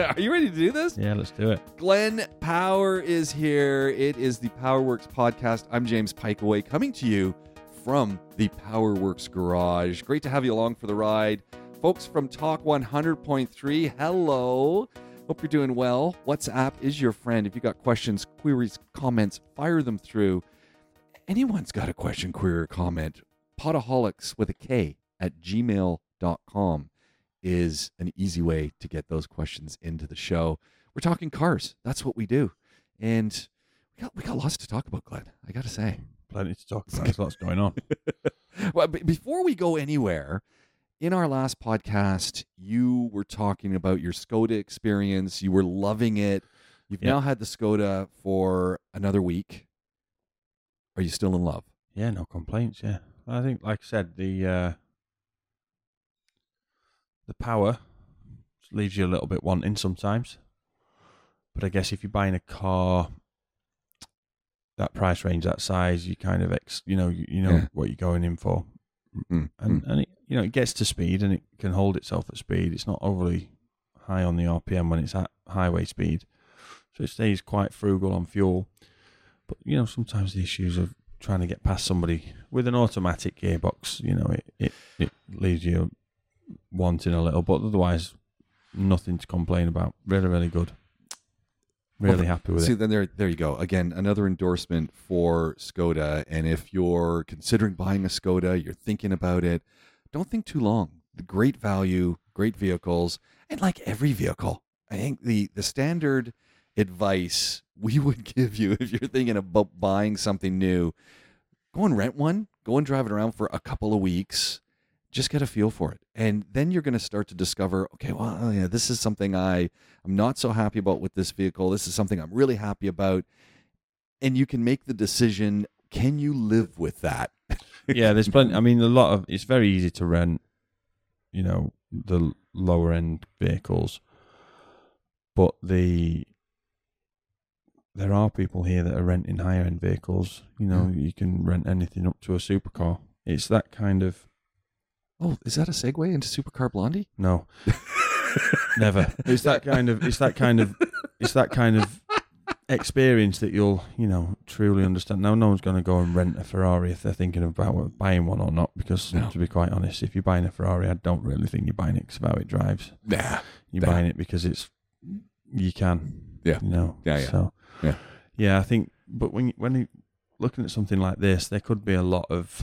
Are you ready to do this? Yeah, let's do it. Glenn Power is here. It is the Powerworks podcast. I'm James Piecowye coming to you from the Powerworks garage. Great to have you along for the ride. Folks from Talk 100.3, hello. Hope you're doing well. WhatsApp is your friend. If you got questions, queries, comments, fire them through. Anyone's got a question, query, or comment, potaholics with a K at gmail.com is an easy way to get those questions into the show. We're talking cars. That's what we do. And we got, we got lots to talk about, Glenn. I got to say. Plenty to talk about. There's lots going on. well, before we go anywhere, in our last podcast, you were talking about your Skoda experience. You were loving it. You've Yeah. now had the Skoda for another week. Are you still in love? Yeah, no complaints. Yeah, I think, like I said, the uh, the power leaves you a little bit wanting sometimes. But I guess if you're buying a car that price range, that size, you kind of ex, you know, you, you know Yeah. what you're going in for, Mm, and and it, you know it gets to speed and it can hold itself at speed. It's not overly high on the RPM when it's at highway speed, so it stays quite frugal on fuel. But you know sometimes the issues of trying to get past somebody with an automatic gearbox, you know, it it, it leaves you wanting a little. But otherwise, nothing to complain about. Really, really good. Really Well, happy with See, it. See, then there, there you go. Again, another endorsement for Skoda. And if you're considering buying a Skoda, you're thinking about it, don't think too long. The great value, great vehicles, and like every vehicle, I think the the standard advice we would give you if you're thinking about buying something new, go and rent one, go and drive it around for a couple of weeks. Just get a feel for it. And then you're going to start to discover, okay, well, oh, yeah, this is something I I'm not so happy about with this vehicle. This is something I'm really happy about. And you can make the decision can you live with that? yeah, there's plenty. I mean, a lot of it's very easy to rent, you know, the lower end vehicles, but the there are people here that are renting higher end vehicles. You know, hmm. you can rent anything up to a supercar. It's that kind of Oh, is that a segue into Supercar Blondie? no, never. It's that kind of. It's that kind of. It's that kind of experience that you'll, you know, truly understand. Now, no one's going to go and rent a Ferrari if they're thinking about buying one or not. Because, No. to be quite honest, if you're buying a Ferrari, I don't really think you're buying it because of how it drives. Nah. You're Nah. buying it because it's you can. Yeah. You know. Yeah, yeah. So, Yeah. Yeah, I think. But when when you looking at something like this, there could be a lot of.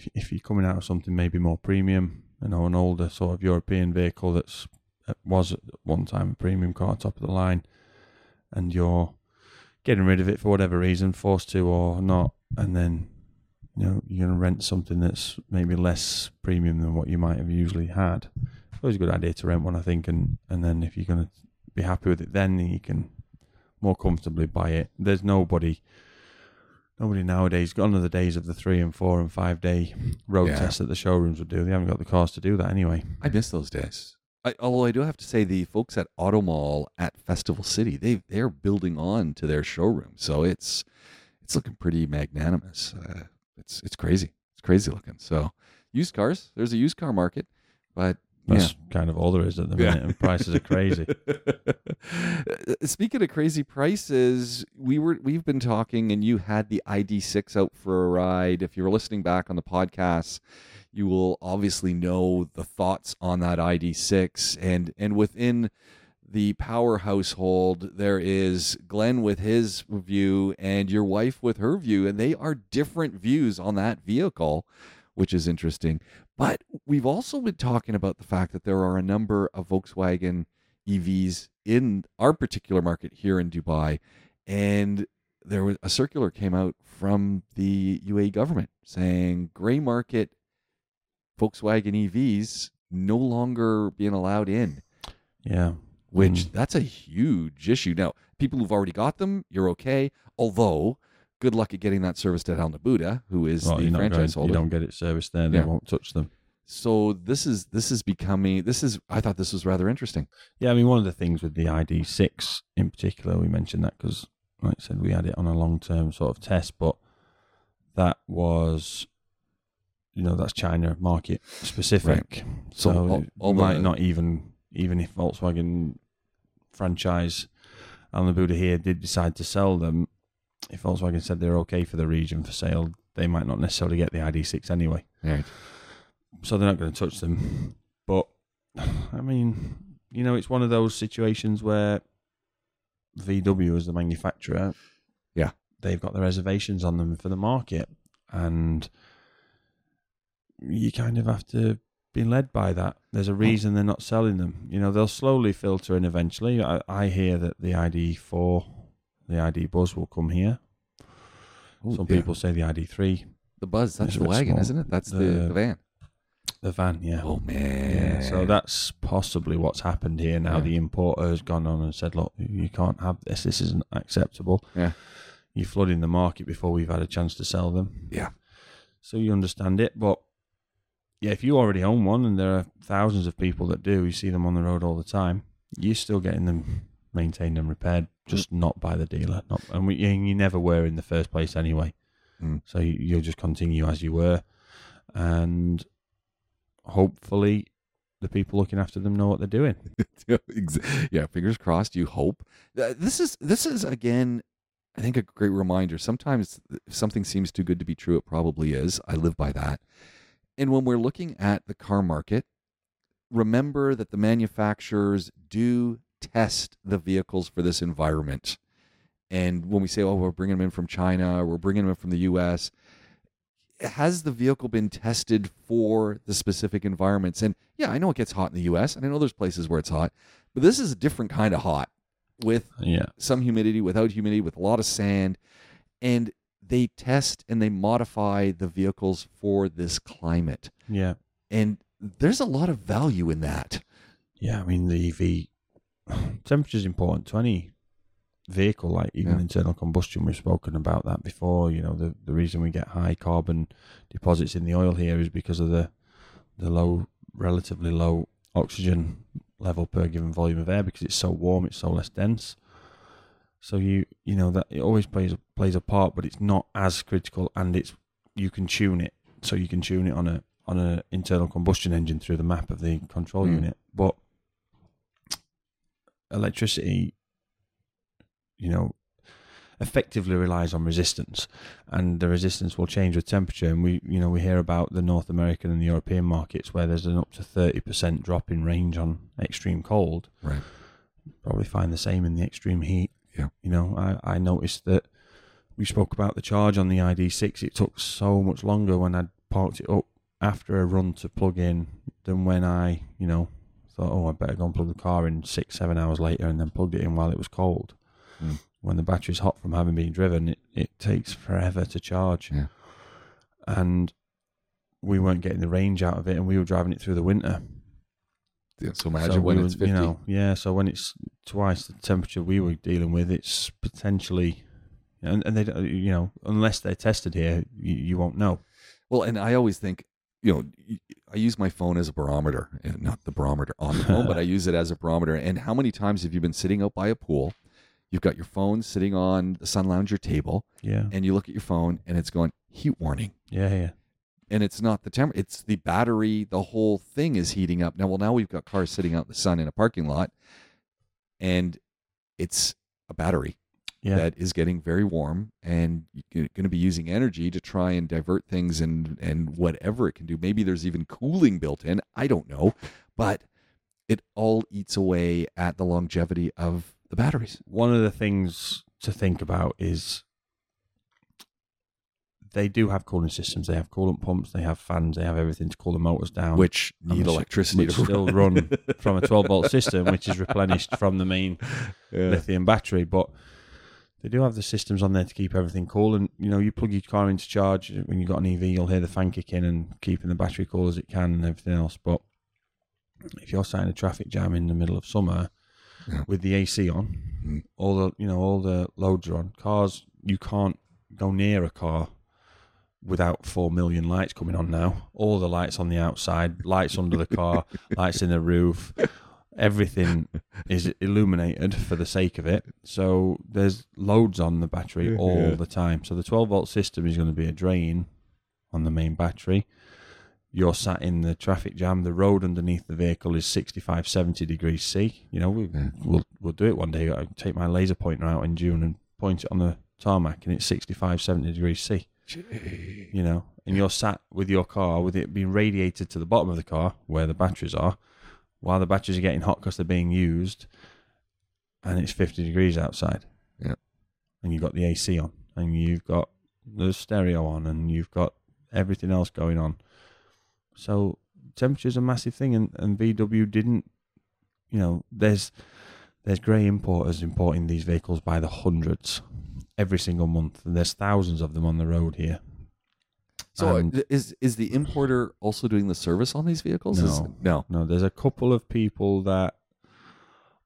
If, if you're coming out of something maybe more premium, you know, an older sort of European vehicle that's uh, was at one time a premium car, top of the line, and you're getting rid of it for whatever reason, forced to or not, and then you know you're going to rent something that's maybe less premium than what you might have usually had. It's always a good idea to rent one, I think, and and then if you're going to be happy with it, then you can more comfortably buy it. There's nobody. Nobody nowadays, gone are the days of the three and four and five day road Yeah. tests that the showrooms would do. They haven't got the cars to do that anyway. I miss those days. I, although I do have to say, the folks at Automall at Festival City, they they're building on to their showroom, so it's it's looking pretty magnanimous. Uh, it's it's crazy. It's crazy looking. So used cars, there's a used car market, but That's kind of all there is at the Yeah. minute, and prices are crazy. Uh, speaking of crazy prices, we were we've been talking, and you had the ID6 out for a ride. If you're listening back on the podcast, you will obviously know the thoughts on that ID6, and and within the power household, there is Glenn with his view and your wife with her view, and they are different views on that vehicle, which is interesting. But we've also been talking about the fact that there are a number of Volkswagen EVs in our particular market here in Dubai, and there was a circular came out from the UAE government saying gray market Volkswagen EVs no longer being allowed in Yeah. which Mm. that's a huge issue. Now, people who've already got them, you're okay. Although, good luck at getting that serviced at Al Nabooda, who is Well, the you're going, franchise you holder. don't get it serviced there; they Yeah. won't touch them. So this is this is becoming this is I thought this was rather interesting. Yeah, I mean, one of the things with the ID6 in particular, we mentioned that because, like I said, we had it on a long-term sort of test, but that was, you know, that's China market specific. So So, all- all might the- not even even if Volkswagen franchise Al Nabooda here did decide to sell them, if Volkswagen said they're okay for the region for sale, they might not necessarily get the ID6 anyway. Right. So they're not going to touch them. But I mean, you know, it's one of those situations where VW as the manufacturer, Yeah. they've got the reservations on them for the market, and you kind of have to be led by that. There's a reason they're not selling them. You know, they'll slowly filter in eventually. I, I hear that the ID4, the ID Buzz will come here. Ooh, Some yeah. people say the ID3, the buzz. That's the wagon, small. isn't it? That's the, The- the van. the van, yeah. Oh man. Yeah, so that's possibly what's happened here now. Yeah. The importer has gone on and said, look, you can't have this. This isn't acceptable. Yeah. You're flooding the market before we've had a chance to sell them. Yeah. So you understand it. But yeah, if you already own one and there are thousands of people that do, you see them on the road all the time, you're still getting them maintained and repaired, just not by the dealer. Not, and, we, and you never were in the first place anyway. Mm. So you, you'll just continue as you were. And hopefully the people looking after them know what they're doing. Yeah, fingers crossed. You hope. Uh, This is this is again, I think a great reminder. Sometimes if something seems too good to be true, it probably is. I live by that. And when we're looking at the car market, remember that the manufacturers do test the vehicles for this environment. And when we say, "Oh, we're bringing them in from China, or we're bringing them in from the U.S." has the vehicle been tested for the specific environments? And yeah, I know it gets hot in the US, and I know there's places where it's hot, but this is a different kind of hot with Yeah. some humidity, without humidity, with a lot of sand. And they test and they modify the vehicles for this climate. Yeah. And there's a lot of value in that. Yeah. I mean, the EV temperature is important to any vehicle, like even Yeah. internal combustion. We've spoken about that before. You know, the, the reason we get high carbon deposits in the oil here is because of the the low, relatively low oxygen level per given volume of air because it's so warm, it's so less dense. So you you know that it always plays plays a part, but it's not as critical, and it's you can tune it. So you can tune it on a on an internal combustion engine through the map of the control Mm. unit, but electricity, you know, effectively relies on resistance, and the resistance will change with temperature. And we, you know, we hear about the North American and the European markets where there's an up to thirty percent drop in range on extreme cold. Right. Probably find the same in the extreme heat. Yeah. You know, I I noticed that we spoke about the charge on the ID6. It took so much longer when I'd parked it up after a run to plug in than when I, you know, thought, oh, I better go and plug the car in six, seven hours later and then plugged it in while it was cold. Mm. When the battery's hot from having been driven, it, it takes forever to charge. Yeah. And we weren't getting the range out of it and we were driving it through the winter. Yeah, So imagine So when we it's 50. You know, yeah, so when it's twice the temperature we were dealing with, it's potentially, and, and they, you know, unless they're tested here, you, you won't know. Well, and I always think, you know, I use my phone as a barometer, not the barometer on the phone, but I use it as a barometer. And how many times have you been sitting out by a pool? You've got your phone sitting on the sun lounger table, Yeah, and you look at your phone, and it's going heat warning, yeah, yeah. and it's not the temper, it's the battery. The whole thing is heating up. Now, well, now we've got cars sitting out in the sun in a parking lot, and it's a battery Yeah, that is getting very warm and you're going to be using energy to try and divert things and and whatever it can do maybe there's even cooling built in i don't know but it all eats away at the longevity of the batteries one of the things to think about is they do have cooling systems. They have coolant pumps. They have fans. They have everything to cool the motors down. which need electricity which to still run from a 12 volt system, which is replenished from the main Yeah. lithium battery. But they do have the systems on there to keep everything cool. And you know, you plug your car into charge when you've got an EV, you'll hear the fan kicking and keeping the battery cool as it can and everything else. But if you're sat in a traffic jam in the middle of summer Yeah. with the AC on, Mm. all the you know all the loads are on. Cars, you can't go near a car without four million lights coming on now. All the lights on the outside, lights under the car, lights in the roof. Everything is illuminated for the sake of it. So there's loads on the battery all Yeah. the time. So the 12 volt system is going to be a drain on the main battery. you're sat in the traffic jam. The road underneath the vehicle is 65, 70 degrees C. You know, we, Yeah. we'll we'll do it one day. I take my laser pointer out in June and point it on the tarmac, and it's 65, 70 degrees C. You know, and you're sat with your car with it being radiated to the bottom of the car where the batteries are, while the batteries are getting hot because they're being used, and it's 50 degrees outside. Yeah. and you've got the AC on, and you've got the stereo on, and you've got everything else going on. So temperature's a massive thing, and, and VW didn't, you know, there's there's grey importers importing these vehicles by the hundreds every single month, and there's thousands of them on the road here. So uh, is is the importer also doing the service on these vehicles? Is- No. no. No, there's a couple of people that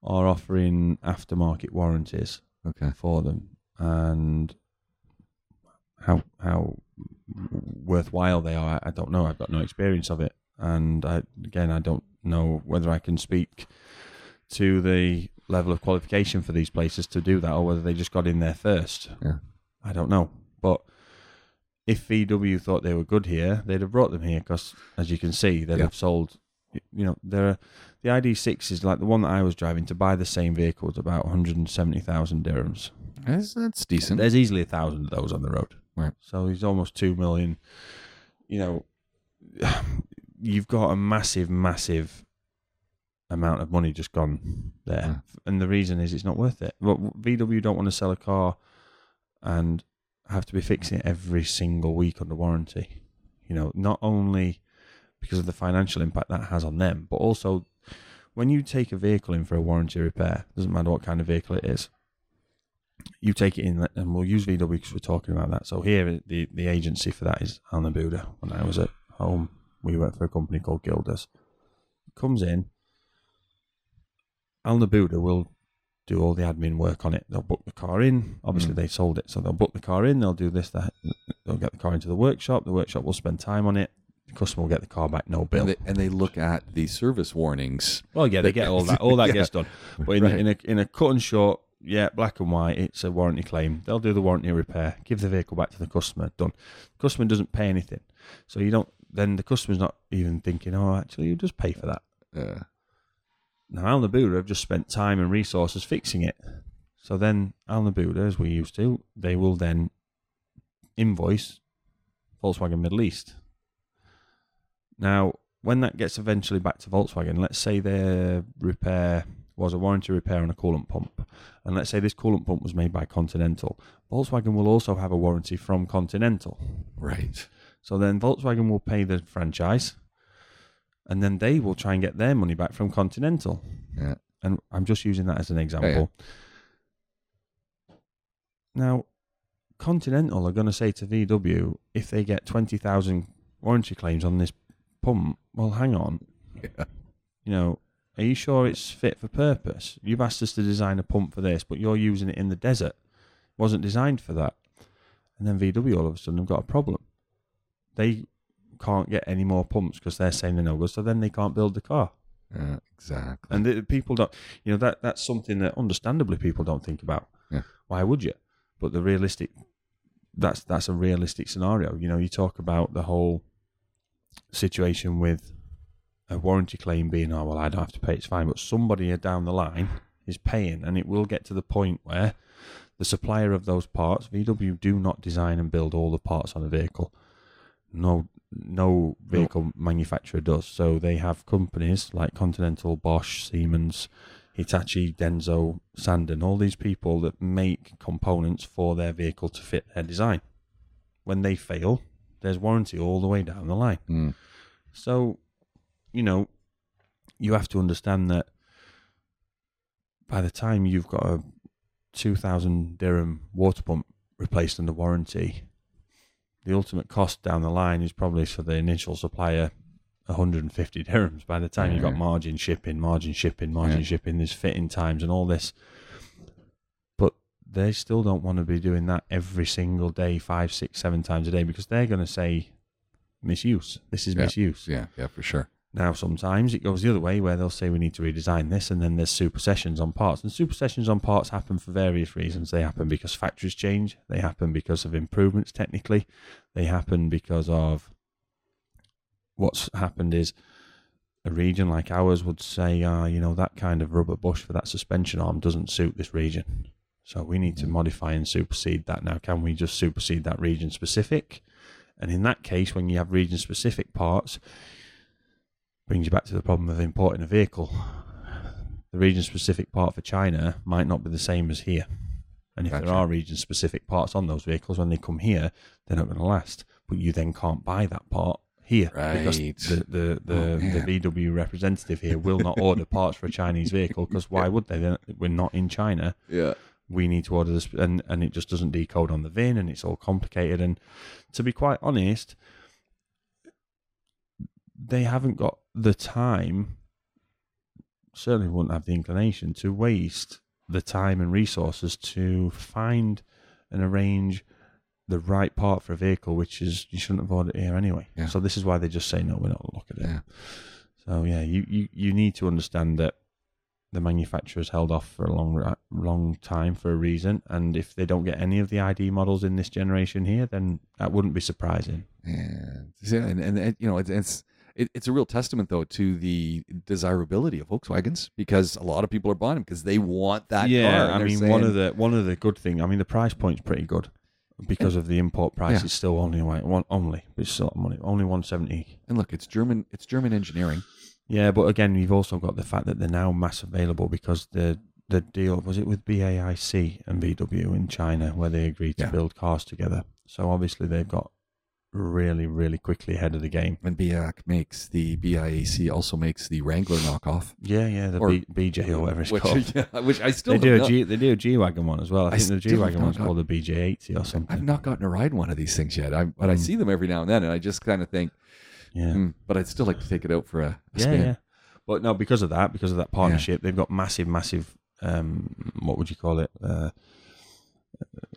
are offering aftermarket warranties Okay. for them, and how how worthwhile they are, I don't know. I've got no experience of it, and I, again, I don't know whether I can speak to the level of qualification for these places to do that, or whether they just got in there first. Yeah. I don't know, but. If VW thought they were good here, they'd have brought them here because, as you can see, they'd Yeah. have sold. You know, there are the ID6 is like the one that I was driving to buy the same vehicle was about 170,000 dirhams. That's, that's decent. There's easily a thousand of those on the road. Right. So he's almost two million. You know, you've got a massive, massive amount of money just gone there, and the reason is it's not worth it. But VW don't want to sell a car and have to be fixing it every single week under warranty. You know, not only because of the financial impact that has on them, but also when you take a vehicle in for a warranty repair, doesn't matter what kind of vehicle it is, you take it in, and we'll use VW because we're talking about that. So here, the the agency for that is Al Nabooda. When I was at home, we worked for a company called Gilders. Comes in, Al Nabooda will do all the admin work on it. They'll book the car in. Obviously, Mm. they sold it, so they'll book the car in. They'll do this. That they'll get the car into the workshop. The workshop will spend time on it. The customer will get the car back, no bill. and, they, and they look at the service warnings. Well, yeah, they get all that. All that Yeah. gets done. But in, Right. a, in a in a cut and short, yeah, black and white, it's a warranty claim. They'll do the warranty repair, give the vehicle back to the customer. Done. The customer doesn't pay anything, so you don't. Then the customer's not even thinking, oh, actually, you just pay for that. Uh, Now, Al Nabooda have just spent time and resources fixing it. So then, Al Nabooda, as we used to, they will then invoice Volkswagen Middle East. Now, when that gets eventually back to Volkswagen, let's say their repair was a warranty repair on a coolant pump, and let's say this coolant pump was made by Continental, Volkswagen will also have a warranty from Continental. right. So then Volkswagen will pay the franchise, and then they will try and get their money back from Continental. Yeah. And I'm just using that as an example. Now, Continental are going to say to VW if they get 20,000 warranty claims on this pump, well, hang on. Yeah. You know, are you sure it's fit for purpose? You've asked us to design a pump for this, but you're using it in the desert. It wasn't designed for that. And then VW all of a sudden have got a problem. They can't get any more pumps because they're saying they're no good, so then they can't build the car. Yeah, exactly. And the, people don't, you know, that that's something that understandably people don't think about. Yeah. Why would you? But the realistic, that's that's a realistic scenario. You know, you talk about the whole situation with a warranty claim being, oh well, I don't have to pay, it's fine. But somebody down the line is paying, and it will get to the point where the supplier of those parts, VW, do not design and build all the parts on a vehicle. No, no vehicle manufacturer does. So they have companies like Continental, Bosch, Siemens, Hitachi, Denso, Sanden, all these people that make components for their vehicle to fit their design. When they fail, there's warranty all the way down the line. Mm. So, you know, you have to understand that by the time you've got a 2000 dirham water pump replaced under warranty, the ultimate cost down the line is probably for the initial supplier 150 dirhams. By the time you've got margin shipping, margin shipping, margin Yeah. shipping, there's fitting times and all this. But they still don't want to be doing that every single day, five, six, seven times a day, because they're going to say misuse. This is Yeah. misuse. Yeah, yeah, for sure. Now, sometimes it goes the other way where they'll say we need to redesign this, and then there's supersessions on parts. And supersessions on parts happen for various reasons. They happen because factories change, they happen because of improvements technically, they happen because of what's happened is a region like ours would say, ah, you know, that kind of rubber bush for that suspension arm doesn't suit this region. So we need to modify and supersede that now. Can we just supersede that region specific? And in that case, when you have region specific parts, brings you back to the problem of importing a vehicle. The region specific part for China might not be the same as here. And if Gotcha. there are region specific parts on those vehicles, when they come here, they're not going to last. But you then can't buy that part here because the the the, Oh, the. VW representative here will not order parts for a Chinese vehicle because why would they? They're- We're not in China Yeah. we need to order this and, and it just doesn't decode on the VIN and it's all complicated and to be quite honest they haven't got the time certainly wouldn't have the inclination to waste the time and resources to find and arrange the right part for a vehicle which is you shouldn't have ordered it here anyway Yeah. so this is why they just say no we're not looking at it Yeah. so yeah you, you, you need to understand that the manufacturer's held off for a long long time for a reason and if they don't get any of the ID models in this generation here then that wouldn't be surprising yeah, and, and, and, you know, it's it's it, it's a real testament though to the desirability of Volkswagens because a lot of people are buying them because they want that car. yeah I mean saying, one of the one of the good thing I mean the price point's pretty good because of the import price Yeah. is still only one only it's still money only 170 and look, it's German. It's German engineering. Yeah, but again, you've also got the fact that they're now mass available because the the deal was it with BAIC and VW in China where they agreed to Yeah. build cars together. So obviously they've got really, really quickly ahead of the game. And BAIC makes the BAIC also makes the Wrangler knockoff, Yeah, yeah, the Or- B, BJ or whatever it's which, called. yeah, which I still They do a not- G, they do a G wagon one as well. I, I think the G wagon one's called the BJ80 or something. I've not gotten to ride one of these things yet. I, but I Mm. see them every now and then, and I just kind of think, yeah. hmm, but I'd still like to take it out for a, a yeah, spin. yeah. But no, because of that, because of that partnership, they've got massive, massive. Um, what would you call it? Uh,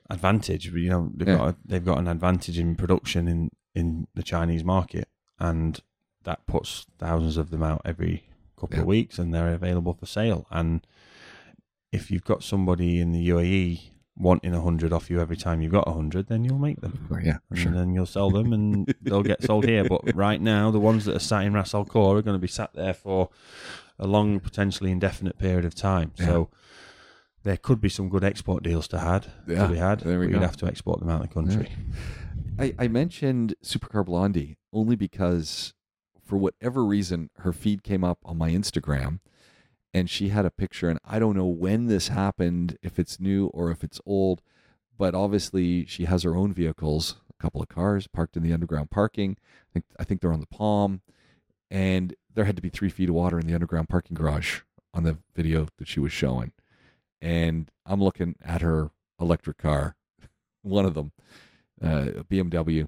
advantage. You know, they've Yeah. got a, they've got an advantage in production in in the Chinese market, and that puts thousands of them out every couple Yeah. of weeks, and they're available for sale. And if you've got somebody in the UAE wanting a hundred off you every time you've got a hundred, then you'll make them. yeah, And sure. then you'll sell them and they'll get sold here. But right now, the ones that are sat in Ras Al Khor are going to be sat there for a long, potentially indefinite period of time. So there could be some good export deals to had Yeah, to be had. there we but go. You'd have to export them out of the country. I, I mentioned Supercar Blondie only because, for whatever reason, her feed came up on my Instagram, and she had a picture. And I don't know when this happened, if it's new or if it's old, but obviously she has her own vehicles, a couple of cars parked in the underground parking. I think I think they're on the Palm, and there had to be three feet of water in the underground parking garage on the video that she was showing. And I'm looking at her electric car, one of them, uh, BMW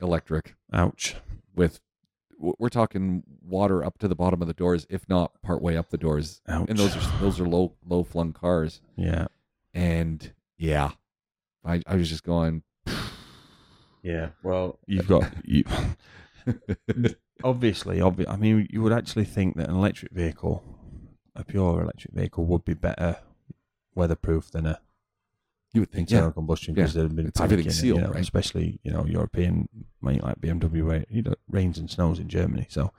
electric Ouch. with we're talking water up to the bottom of the doors, if not part way up the doors. Ouch. And those are those are low low flung cars. yeah. And yeah, I I was just going. Yeah. Well, you've got you. obviously, obvi- I mean, you would actually think that an electric vehicle, a pure electric vehicle, would be better weatherproof than a You would think, internal yeah, combustion Yeah. because they've been It's everything sealed, you know, right? especially you know European, like like BMW, you know rains and snows in Germany. So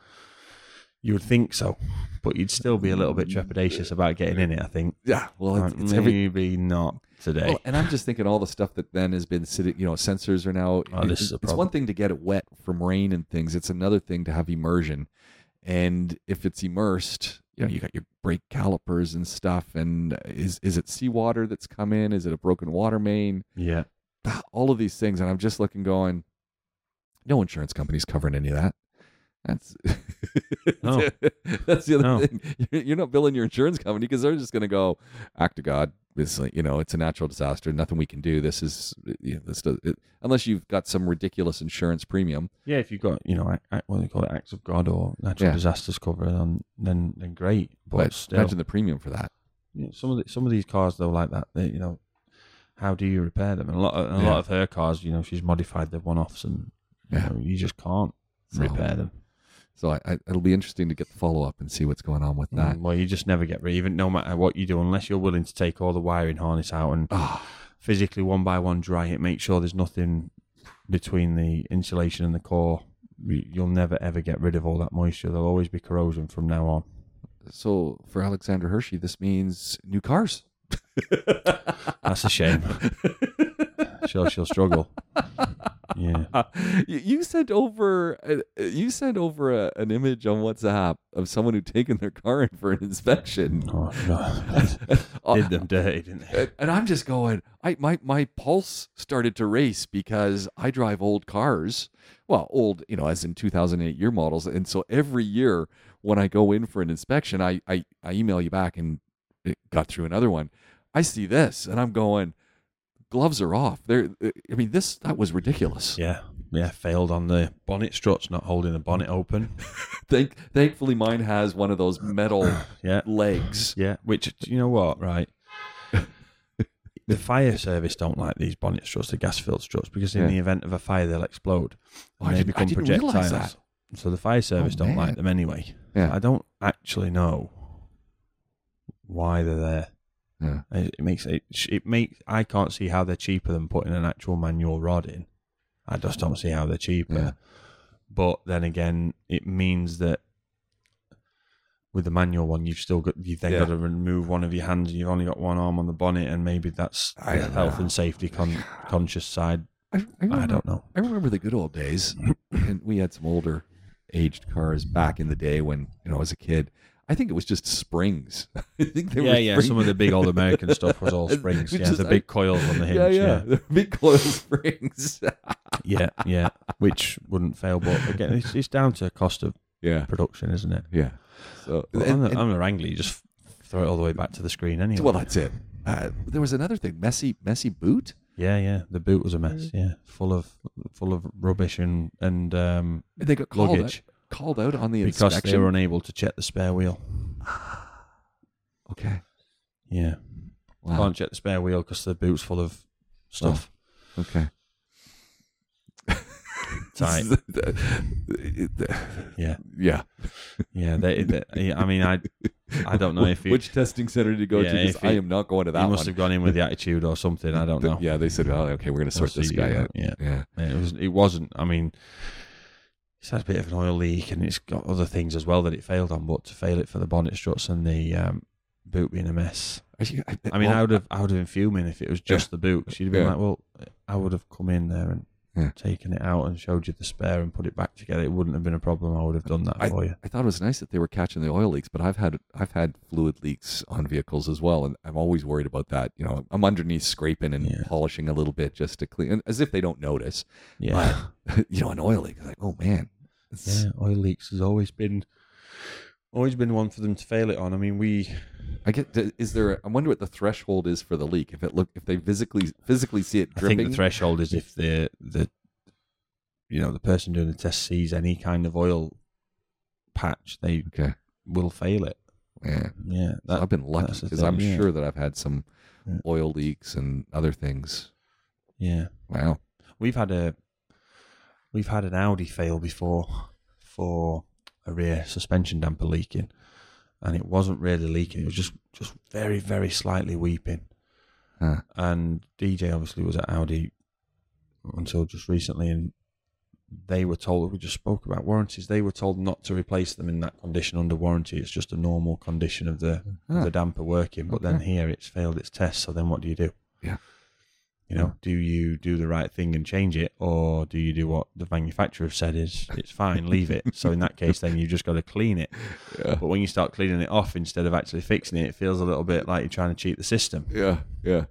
you would think so, but you'd still be a little bit trepidatious about getting in it. I think. yeah. Well, it's, it's every. maybe not today. Well, and I'm just thinking all the stuff that then has been sitting. You know, sensors are now. Oh, this is a problem. it's one thing to get it wet from rain and things. It's another thing to have immersion, and if it's immersed, you know, you got your brake calipers and stuff. And uh, is is it seawater that's come in? Is it a broken water main? yeah. Ah, all of these things, and I'm just looking, going, no insurance company's covering any of that. That's No. that's the other No. thing. You're, not billing your insurance company because they're just going to go, act of God. It's you know, it's a natural disaster. Nothing we can do. This is you know, this does, it, unless you've got some ridiculous insurance premium. Yeah, if you've got, you know, what do they call it, acts of God or natural Yeah. disasters cover, then then, then great. But, But still, imagine the premium for that. you know, some of the, some of these cars though, like that, they, you know, how do you repair them? And a lot, of, a Yeah. lot of her cars, you know, she's modified the one-offs, and you, Yeah. know, you just can't So- repair them. So I, I, it'll be interesting to get the follow up and see what's going on with that. Mm, well, you just never get rid, even no matter what you do, unless you're willing to take all the wiring harness out and Ah, physically one by one dry it, make sure there's nothing between the insulation and the core you'll never ever get rid of all that moisture. There'll always be corrosion from now on. So for Alexandra Hirschi, this means new cars. That's a shame. she'll she'll struggle. Yeah. you, you sent over uh, you sent over a, an image on WhatsApp of someone who'd taken their car in for an inspection. Oh, God. Uh, Did them dirty, didn't they? and- and I'm just going. I my my pulse started to race because I drive old cars. Well, old, you know, as in 2008 year models, and so every year when I go in for an inspection, I I, I email you back and it got through another one. I see this, and I'm going. Gloves are off. There. Uh, I mean, this that was ridiculous. Yeah. Yeah. Failed on the bonnet struts, not holding the bonnet open. Thank, thankfully, mine has one of those metal Yeah. legs. Yeah. Which, you know what, right? the fire service don't like these bonnet struts, the gas filled struts, because in Yeah. the event of a fire, they'll explode. Oh, And they I become projectiles. that. So the fire service oh, don't man. like them anyway. Yeah. I don't actually know why they're there. Yeah. It makes it. It makes. I can't see how they're cheaper than putting an actual manual rod in. I just don't see how they're cheaper. Yeah. But then again, it means that with the manual one, you've still got you've then Yeah. got to remove one of your hands, and you've only got one arm on the bonnet, and maybe that's the health know. and safety con- conscious side. I, I, I don't know. I remember the good old days, and we had some older, aged cars back in the day when you know, as a kid. I think it was just springs. I think they yeah, were yeah. spring- Some of the big old American stuff was all springs. Yeah, just- the I- big coils on the hinge. yeah, yeah, yeah. the big coil springs. yeah, yeah, which wouldn't fail. But again, it's, it's down to cost of yeah, production, isn't it? yeah. So, But and- on, the, and- on the Wrangler, you just throw it all the way back to the screen anyway. well, that's it. Uh, there was another thing, messy, messy boot. yeah, yeah. The boot was a mess. Yeah, full of full of rubbish and and um, They got called luggage out, called out on the because inspection. they were unable to check the spare wheel. okay. Yeah, Wow. can't check the spare wheel because the boot's full of stuff. Okay. Tight. Yeah, yeah. yeah. They, they, I mean, I I don't know if he, which testing center did he go Yeah, to? 'Cause if he- I am not going to that he must one. have gone in with the attitude or something. I don't know. Yeah, they said, "Oh, okay, we're going to sort We'll this guy yeah, out." Yeah. Yeah, It was. It wasn't. I mean, it's had a bit of an oil leak, and it's got other things as well that it failed on. But to fail it for the bonnet struts and the um, boot being a mess, I, mean, I would have. I would have been fuming if it was just the boot. She'd have been Yeah. like, "Well, I would have come in there and Yeah. taken it out and showed you the spare and put it back together. It wouldn't have been a problem. I would have done that for you." I thought it was nice that they were catching the oil leaks, but I've had I've had fluid leaks on vehicles as well, and I'm always worried about that. You know, I'm underneath scraping and Yeah. polishing a little bit just to clean, as if they don't notice. Yeah, you know, an oil leak, like, oh man, It's- yeah. Oil leaks has always been. Always been one for them to fail it on. I mean, we I get. Is there? I wonder what the threshold is for the leak. If it look, if they physically physically see it dripping. I think the threshold is if the the you know the person doing the test sees any kind of oil patch, they okay, will fail it. yeah. Yeah, So I've been lucky because I'm yeah. sure that I've had some Yeah. oil leaks and other things. yeah. Wow. We've had a we've had an Audi fail before for a rear suspension damper leaking, and it wasn't really leaking. It was just just very very slightly weeping. Huh. And DJ obviously was at Audi until just recently, and they were told we just spoke about warranties. They were told not to replace them in that condition under warranty. It's just a normal condition of the of ah. the damper working. But then here it's failed its test. So then what do you do? Yeah. You know, do you do the right thing and change it, or do you do what the manufacturer have said is it's fine, leave it? So in that case, then you've just got to clean it. Yeah. But when you start cleaning it off instead of actually fixing it, it feels a little bit like you're trying to cheat the system. Yeah. Yeah.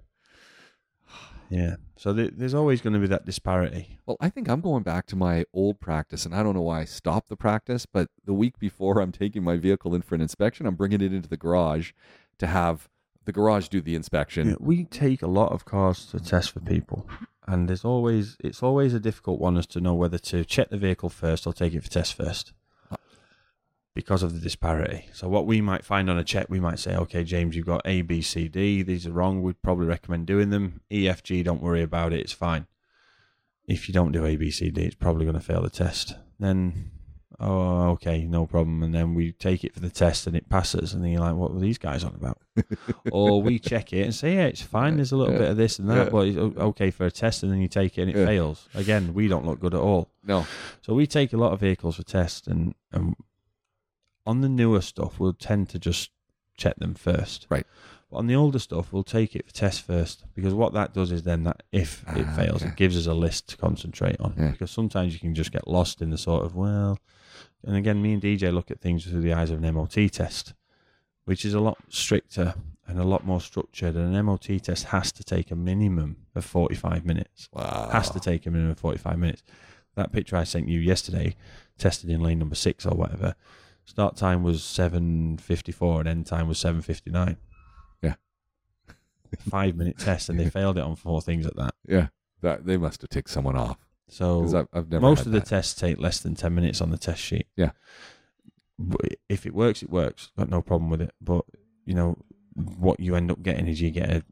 Yeah. So th- there's always going to be that disparity. Well, I think I'm going back to my old practice, and I don't know why I stopped the practice, but the week before I'm taking my vehicle in for an inspection, I'm bringing it into the garage to have the garage do the inspection. Yeah, we take a lot of cars to test for people, and there's always it's always a difficult one as to know whether to check the vehicle first or take it for test first, because of the disparity. So what we might find on a check, we might say, okay, James, you've got A, B, C, D. These are wrong. We'd probably recommend doing them. E, F, G, don't worry about it. It's fine. If you don't do A, B, C, D, it's probably going to fail the test. Then oh, okay, no problem. And then we take it for the test and it passes. And then you're like, what were these guys on about? or we check it and say, yeah, it's fine. There's a little Yeah. bit of this and that, Yeah. but it's okay for a test. And then you take it and it Yeah. fails. Again, we don't look good at all. No. So we take a lot of vehicles for test, and, and on the newer stuff, we'll tend to just check them first. Right. But on the older stuff, we'll take it for test first because what that does is then that if it Ah, fails, okay. it gives us a list to concentrate on. Because sometimes you can just get lost in the sort of well, and again, me and DJ look at things through the eyes of an MOT test, which is a lot stricter and a lot more structured. And an MOT test has to take a minimum of forty-five minutes Wow. has to take a minimum of 45 minutes. That picture I sent you yesterday, tested in lane number six or whatever, start time was 7.54 and end time was 7.59. Yeah. Five minute test and they failed it on four things at that. Yeah. That they must have ticked someone off So I've, I've never. most of the that. tests take less than 10 minutes on the test sheet. Yeah. But if it works, it works. Got no problem with it. But, you know, what you end up getting is you get a,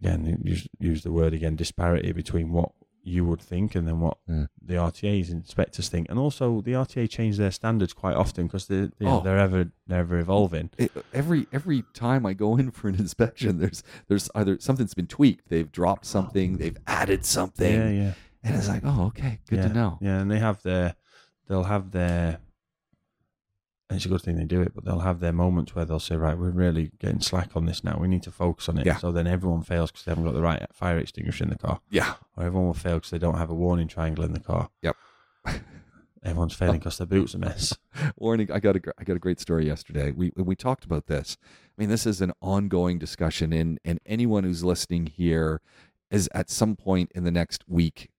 again, use, use the word again, disparity between what you would think and then what Yeah. the RTA's inspectors think. And also, the RTA change their standards quite often because they, they, Oh. they're ever they're ever evolving. it, every every time I go in for an inspection, there's there's either something's been tweaked, they've dropped something, they've added something, Yeah, yeah, and it's like, oh, okay, good yeah, to know. Yeah, and they have their, they'll have their. It's a good thing they do it, but they'll have their moments where they'll say, "Right, we're really getting slack on this now. We need to focus on it." Yeah. So then everyone fails because they haven't got the right fire extinguisher in the car, Yeah, or everyone will fail because they don't have a warning triangle in the car. Yep. Everyone's failing because their boots are a mess. Warning, I got a I got a great story yesterday. We we talked about this. I mean, this is an ongoing discussion, and and anyone who's listening here is at some point in the next week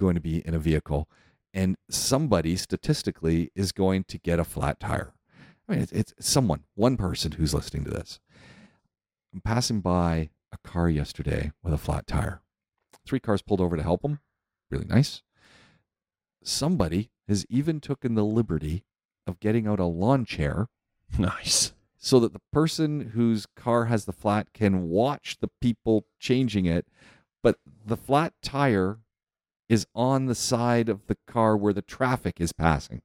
going to be in a vehicle, and somebody statistically is going to get a flat tire. I mean, it's, it's someone, one person who's listening to this. I'm passing by a car yesterday with a flat tire. Three cars pulled over to help him. Really nice. Somebody has even taken the liberty of getting out a lawn chair nice. so that the person whose car has the flat can watch the people changing it, but the flat tire is on the side of the car where the traffic is passing.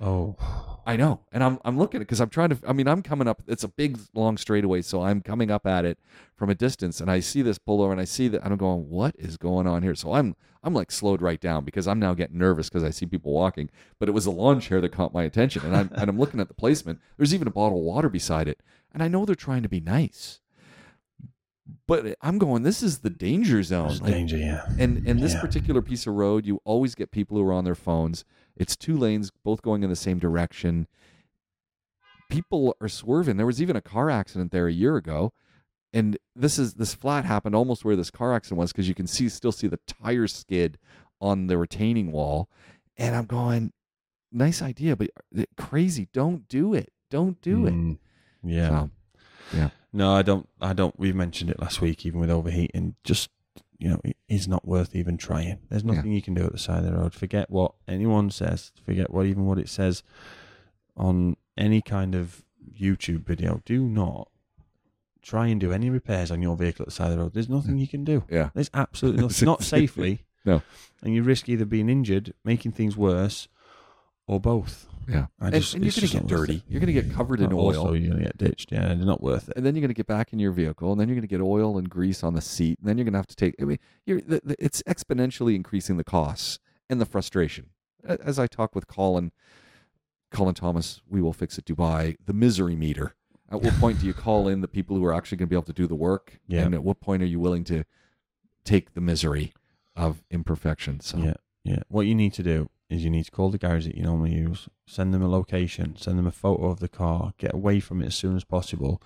Oh, I know, and I'm I'm looking at it because I'm trying to. I mean, I'm coming up. It's a big long straightaway, so I'm coming up at it from a distance, and I see this pull over, and I see that, and I'm going, "What is going on here?" So I'm I'm like slowed right down because I'm now getting nervous because I see people walking. But it was a lawn chair that caught my attention, and I'm and I'm looking at the placement. There's even a bottle of water beside it, and I know they're trying to be nice, but I'm going. This is the danger zone. Like, danger. Yeah. and and this Yeah. particular piece of road, you always get people who are on their phones. It's two lanes, both going in the same direction. People are swerving. There was even a car accident there a year ago, and this is this flat happened almost where this car accident was because you can see still see the tire skid on the retaining wall, and I'm going, nice idea, but uh, crazy. Don't do it. Don't do it. Mm, yeah. So, No, I don't. I don't. We mentioned it last week, even with overheating. Just you know, it is not worth even trying. There's Yeah. nothing you can do at the side of the road. Forget what anyone says. Forget what even what it says on any kind of YouTube video. Do not try and do any repairs on your vehicle at the side of the road. There's nothing mm. you can do. yeah. There's absolutely nothing. not safely. No. And you risk either being injured, making things worse, or both. Yeah. I And, just- and you're going to get dirty. it. You're going to get covered in Also, oil. Oh, you're gonna get ditched. Yeah, it's not worth it. and then you're going to get back in your vehicle, and then you're going to get oil and grease on the seat, and then you're going to have to take. I mean, you're, the, the, it's exponentially increasing the costs and the frustration. As I talk with Colin, Colin Thomas, we will fix it Dubai. The misery meter. At what point do you call in the people who are actually going to be able to do the work? Yeah. And at what point are you willing to take the misery of imperfection? So Yeah, yeah. What you need to do is you need to call the garage that you normally use, send them a location, send them a photo of the car, get away from it as soon as possible,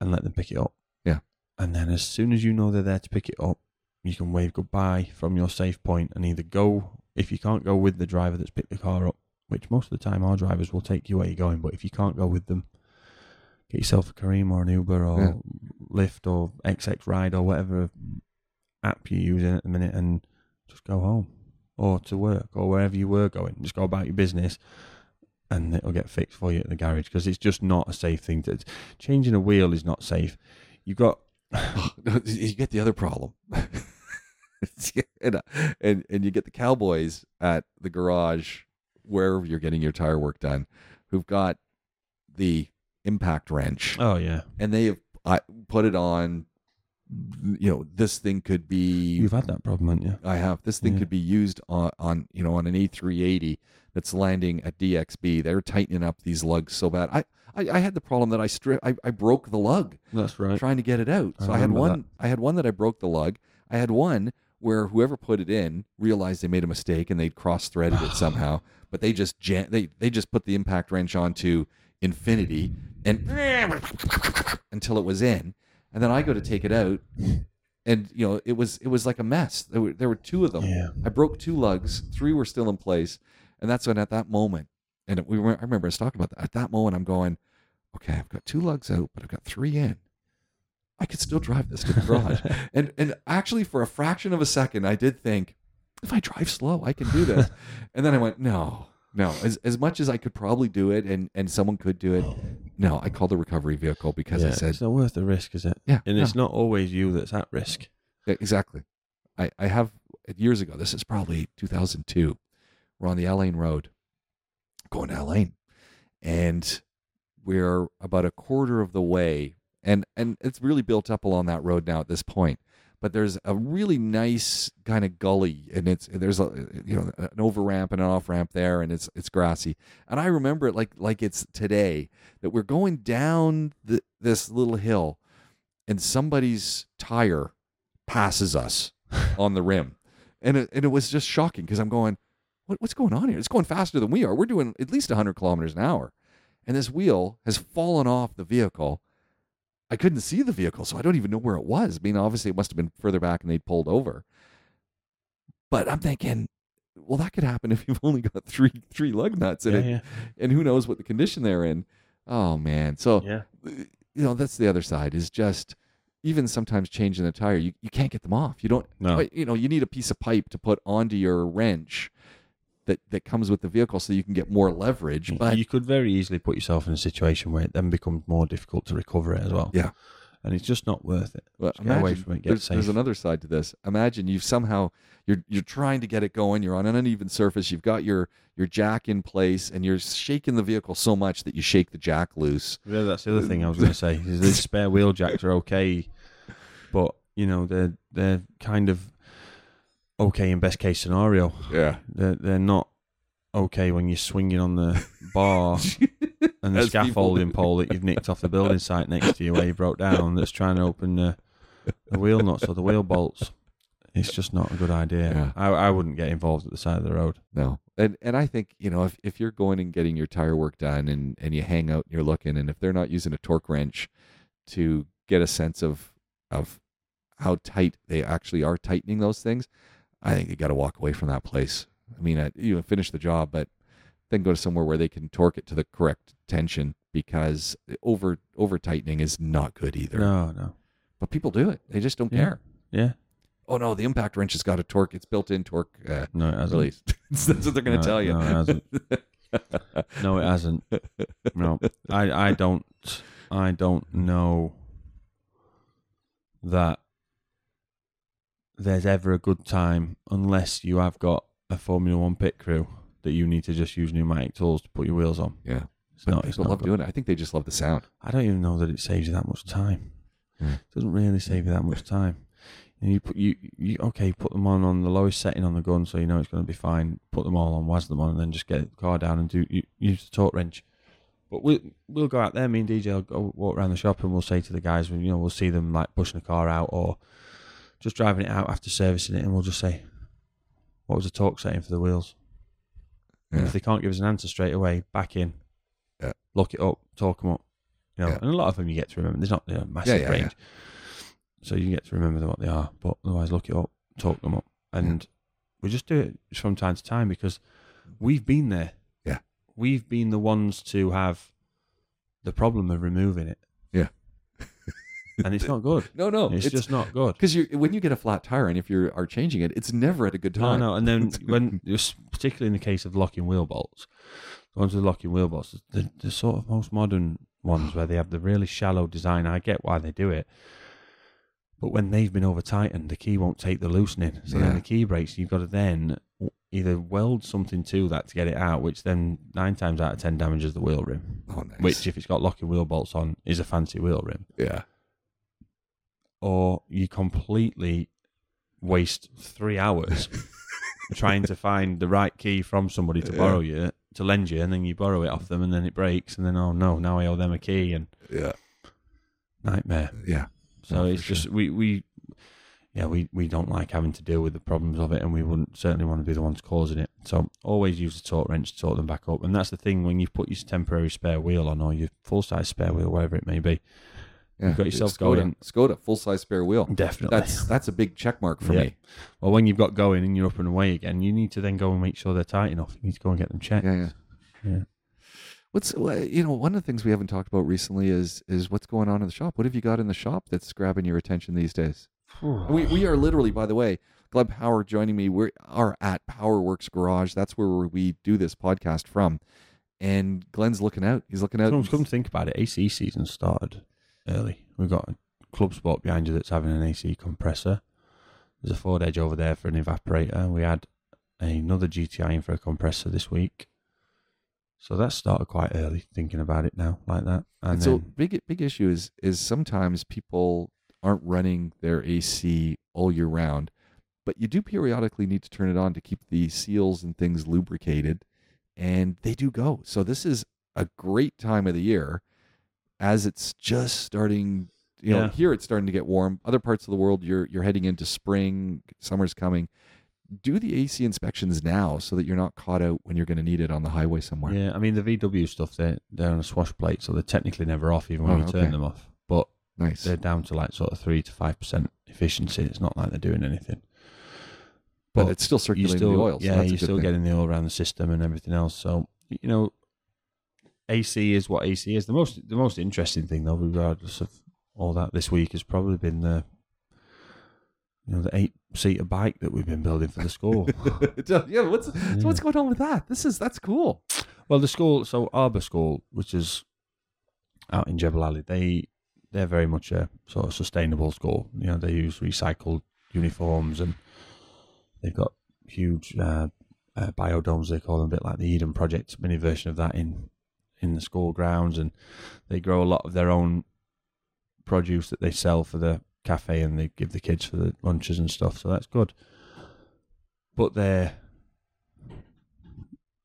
and let them pick it up. Yeah. And then as soon as you know they're there to pick it up, you can wave goodbye from your safe point and either go if you can't go with the driver that's picked the car up, which most of the time our drivers will take you where you're going, but if you can't go with them, get yourself a Careem or an Uber or Yeah. Lyft or XX Ride or whatever app you're using at the minute and just go home or to work or wherever you were going. Just go about your business and it'll get fixed for you at the garage because it's just not a safe thing. To, changing a wheel is not safe. You've got you get the other problem. and, and and you get the cowboys at the garage wherever you're getting your tire work done, who've got the impact wrench Oh yeah, and they have I, put it on. You know, this thing could be. you've had that problem, haven't you? I have this thing Yeah. could be used on, on you know on an A380 that's landing at DXB. They're tightening up these lugs so bad. I I, I had the problem that I strip I, I broke the lug That's right. trying to get it out. I So I, had remember one I had one that I broke the lug. I had one where whoever put it in realized they made a mistake and they'd cross threaded it somehow. But they just jam- they they just put the impact wrench onto infinity and until it was in. And then I go to take it out and you know it was it was like a mess. There were there were two of them. Yeah. I broke two lugs, three were still in place, and that's when at that moment, and we were I remember us talking about that. At that moment, I'm going, okay, I've got two lugs out, but I've got three in. I could still drive this to the garage, and and actually for a fraction of a second, I did think, if I drive slow, I can do this, and then I went, no, no. As as much as I could probably do it, and and someone could do it, oh. No. I called the recovery vehicle because I said, it's not worth the risk, is it? yeah, And it's not always you that's at risk. Yeah, exactly. I, I have years ago, this is probably 2002. We're on the Al Ain Road going to Al Ain. And we're about a quarter of the way. And, and it's really built up along that road now at this point. But there's a really nice kind of gully, and it's there's a you know an over ramp and an off ramp there, and it's it's grassy. And I remember it like like it's today that we're going down the, this little hill, and somebody's tire passes us on the rim. And it, and it was just shocking because I'm going, what, what's going on here? It's going faster than we are. We're doing at least 100 kilometers an hour. And this wheel has fallen off the vehicle. I couldn't see the vehicle, so I don't even know where it was. I mean, obviously, it must have been further back and they'd pulled over. But I'm thinking, well, that could happen if you've only got three three lug nuts in Yeah, it, yeah. and who knows what the condition they're in. Oh man! So Yeah. Uh, you know that's the other side is just even sometimes changing the tire you, you can't get them off you don't No. but, you know you need a piece of pipe to put onto your wrench that that comes with the vehicle so you can get more leverage but you could very easily put yourself in a situation where it then becomes more difficult to recover it as well. Yeah. And it's just not worth it. Just get away from it, get there's, there's another side to this. Imagine you've somehow you're you're trying to get it going. You're on an uneven surface. You've got your your jack in place, and you're shaking the vehicle so much that you shake the jack loose. Yeah, that's the other thing I was going to say. Is the spare wheel jacks are okay, but you know they're they're kind of okay in best case scenario. Yeah, They're they're not okay when you're swinging on the bar and the As scaffolding do. pole that you've nicked off the building site next to you where you broke down. That's trying to open the, the wheel nuts or the wheel bolts. It's just not a good idea. Yeah. I I wouldn't get involved at the side of the road. no, and and I think you know if if you're going and getting your tire work done, and and you hang out and you're looking, and if they're not using a torque wrench to get a sense of of how tight they actually are tightening those things, I think you got to walk away from that place. I mean, I, you know, finish the job, but then go to somewhere where they can torque it to the correct tension because over over tightening is not good either. No, no. But people do it; they just don't Yeah. care. Yeah. Oh no, the impact wrench has got a torque; it's built-in torque uh, No, it hasn't. release. That's what they're going to No, tell you. no, it hasn't. No, it hasn't. No, I, I don't, I don't know that there's ever a good time unless you have got a Formula One pit crew that you need to just use pneumatic tools to put your wheels on. yeah, It's but not. It's people not love good. doing it. I think they just love the sound. I don't even know that it saves you that much time. Hmm. It doesn't really save you that much time. And you put you, you okay, put them on on the lowest setting on the gun, so you know it's going to be fine. Put them all on, was them on, and then just get the car down and do you, use the torque wrench. But we'll we'll go out there. Me and DJ will go walk around the shop, and we'll say to the guys, you know, we'll see them like pushing the car out or just driving it out after servicing it, and we'll just say, "What was the torque setting for the wheels?" And Yeah. if they can't give us an answer straight away, back in, Yeah. look it up, talk them up. You know, Yeah. and a lot of them you get to remember. There's not you know, a massive yeah, range, so you get to remember what they are. But otherwise, look it up, talk them up, and we just do it from time to time because we've been there. Yeah. we've been the ones to have the problem of removing it. And it's not good. No, no, it's, just not good. because you when you get a flat tire and if you are changing it, it's never at a good time. no, and then when, particularly in the case of locking wheel bolts, the ones with locking wheel bolts, the, the sort of most modern ones where they have the really shallow design. I get why they do it, but when they've been over tightened, the key won't take the loosening. So Yeah. then the key breaks. You've got to then either weld something to that to get it out, which then nine times out of ten damages the wheel rim. Oh, nice. Which, if it's got locking wheel bolts on, is a fancy wheel rim. yeah. Or you completely waste three hours trying to find the right key from somebody to borrow you to lend you, and then you borrow it off them, and then it breaks, and then oh no, now I owe them a key, and Yeah. nightmare. Yeah. So it's just we we yeah we we don't like having to deal with the problems of it, and we wouldn't certainly want to be the ones causing it. So always use the torque wrench to torque them back up, and that's the thing when you've put your temporary spare wheel on or your full size spare wheel, whatever it may be. Yeah. You've got yourself Skoda, going. Skoda, full size spare wheel. Definitely. That's that's a big check mark for Yeah. me. well, when you've got going and you're up and away again, you need to then go and make sure they're tight enough. You need to go and get them checked. Yeah, yeah. Yeah. What's uh, you know one of the things we haven't talked about recently is is what's going on in the shop. What have you got in the shop that's grabbing your attention these days? We we are literally, by the way, Glenn Power joining me. We are at PowerWorks Garage. That's where we do this podcast from. And Glenn's looking out. He's looking out. Come, come think about it. AC season started early. We've got a Clubsport behind you that's having an AC compressor. There's a Ford Edge over there for an evaporator. We had another GTI in for a compressor this week. So that started quite early, thinking about it now, like that. And And so then, big big issue is is sometimes people aren't running their AC all year round, but you do periodically need to turn it on to keep the seals and things lubricated, and they do go. So this is a great time of the year, as it's just starting. You know, Yeah. here it's starting to get warm. Other parts of the world, you're you're heading into spring, summer's coming. Do the AC inspections now so that you're not caught out when you're going to need it on the highway somewhere. yeah, I mean, the VW stuff, they're, they're on a swash plate, so they're technically never off, even when Oh, you turn okay. them off. But Nice. they're down to like sort of 3 to 5% efficiency. It's not like they're doing anything. but But it's still circulating still, the oil. So yeah, you're still thing. getting the oil around the system and everything else. So you know, AC is what AC is. The most the most interesting thing, though, regardless of all that, this week has probably been the you know the eight seater bike that we've been building for the school. yeah, what's so what's going on with that? This is that's cool. well, the school, so Arbor School, which is out in Jebel Ali, they they're very much a sort of sustainable school. You know, they use recycled uniforms and they've got huge uh, uh, biodomes. They call them a bit like the Eden Project mini version of that in in the school grounds, and they grow a lot of their own produce that they sell for the cafe and they give the kids for the lunches and stuff. So that's good. But they're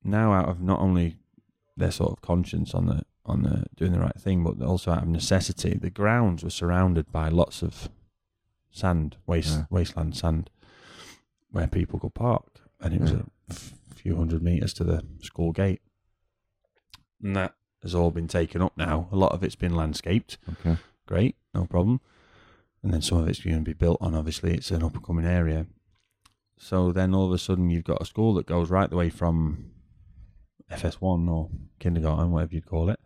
now out of not only their sort of conscience on the on the doing the right thing, but also out of necessity. The grounds were surrounded by lots of sand, waste Yeah. wasteland sand, where people could park, and it was Yeah. a few hundred meters to the school gate. And that has all been taken up now. A lot of it's been landscaped. Okay. Great, no problem. And then some of it's going to be built on. Obviously, it's an up and coming area. So then all of a sudden, you've got a school that goes right the way from FS1 or kindergarten, whatever you'd call it,